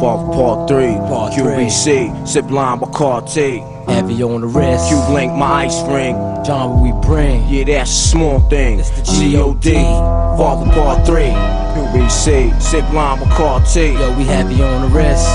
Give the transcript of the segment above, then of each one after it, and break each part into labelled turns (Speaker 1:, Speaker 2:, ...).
Speaker 1: Father Part 3,
Speaker 2: Part
Speaker 1: QBC, Line Bacardi,
Speaker 2: Heavy on the wrist.
Speaker 1: Q Link, my ice ring.
Speaker 2: John, what we bring.
Speaker 1: Yeah, that's a small thing.
Speaker 2: It's the
Speaker 1: G.O.D. Father Part 3, QBC, Line Bacardi,
Speaker 2: Yo, we heavy on the wrist.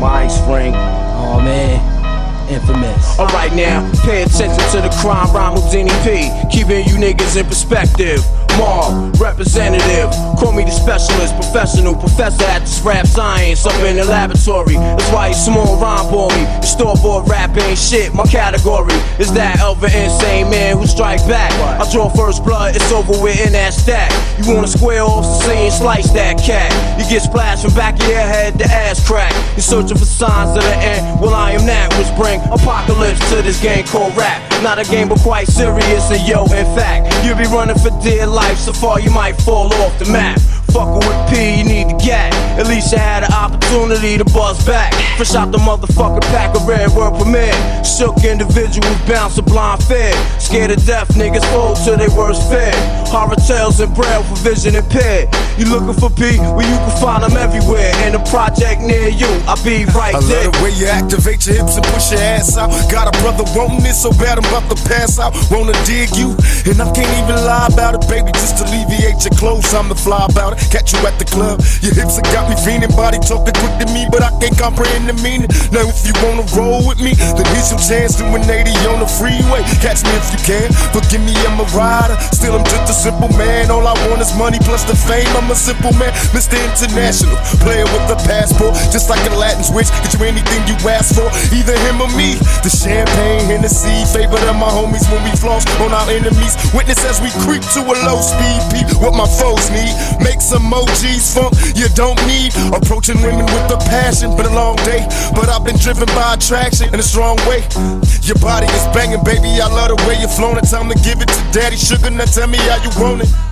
Speaker 1: my ice ring.
Speaker 2: Oh man, infamous.
Speaker 1: Alright now, pay attention to the crime rhyme Houdini P. Keeping you niggas in perspective. Mobb, representative. Call me the specialist, professional professor at this rap science up in the laboratory. That's why you small rhyme for me. The store bought rap ain't shit. My category is that of an insane man who strike back. I draw first blood, it's over with in that stack. You wanna square off the scene, slice that cat. You get splashed from back of your head to ass crack. You're searching for signs of the end. Well, I am that which bring apocalypse to this game called rap. Not a game, but quite serious. And yo, in fact, you'll be running for dear life. So far, you might fall off the map. Fucking with P, you need to get. At least you had an opportunity to buzz back. Fresh out the motherfucking pack of red word permit. Shook individuals bounce a blind fear. Scared of death, niggas fall to their worst fear. Horror tales and braille for vision impaired. You looking for P? Well, you can find them everywhere. In a project near you, I'll be right
Speaker 3: I
Speaker 1: there.
Speaker 3: love the way you activate your hips and push your ass out. Got a brother wanting it so bad I'm about to pass out. Wanna dig you, and I can't even lie about it, to alleviate your clothes, I'm the fly about it. Catch you at the club, your hips have got me fiending. Body talking quick to me, but I can't comprehend the meaning. Now if you wanna roll with me, then here's some chance doing 80 on the freeway. Catch me if you can. Forgive me, I'm a rider. Still, I'm just a simple man. All I want is money plus the fame. I'm a simple man, Mr. International. Player with a passport, just like a Latin switch. Get you anything you ask for, either him or me. The champagne, Hennessy, favorite of my homies when we floss on our enemies. Witness as we creep to a low speed beat. What my foes need, make some OGs funk you don't need. Approaching women with a passion, been a long day, but I've been driven by attraction in a strong way. Your body is banging, baby. I love the way you're flowing. Time to give it to daddy. Sugar, tell me how you want it.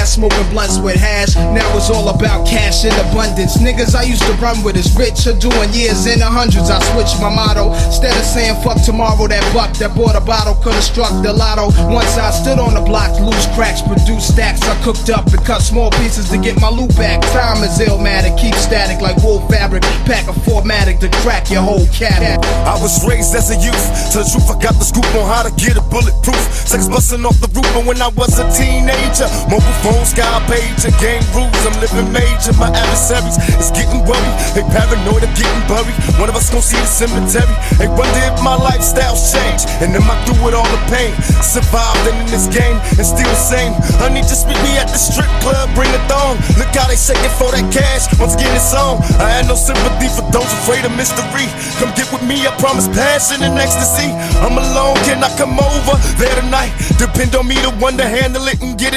Speaker 4: smoking blunts with hash. Now it's all about cash in abundance. Niggas I used to run with is rich or doing years in the hundreds. I switched my motto. Instead of saying fuck tomorrow, that buck that bought a bottle could have struck the lotto. Once I stood on the block, loose cracks, produced stacks. I cooked up and cut small pieces to get my loot back. Time is illmatic, keep static like wool fabric. Pack a formatic to crack your whole cat.
Speaker 3: I was raised as a youth. Tell the truth, I got the scoop on how to get a bulletproof. Sex busting off the roof, but when I was a teenager, mobile phone, sky page, and game rules. I'm living major. My adversaries is getting worried. They paranoid of getting buried. One of us gon' see the cemetery. They wonder if my lifestyle's changed, and am I through with all the pain? Survived in this game and still the same. Honey, just meet me at the strip club, bring a thong. Look how they shaking for that cash. Once again, it's on. I had no sympathy for those afraid of mystery. Come get with me, I promise passion and ecstasy. I'm alone, can I come over there tonight? Depend on me, to handle it and get.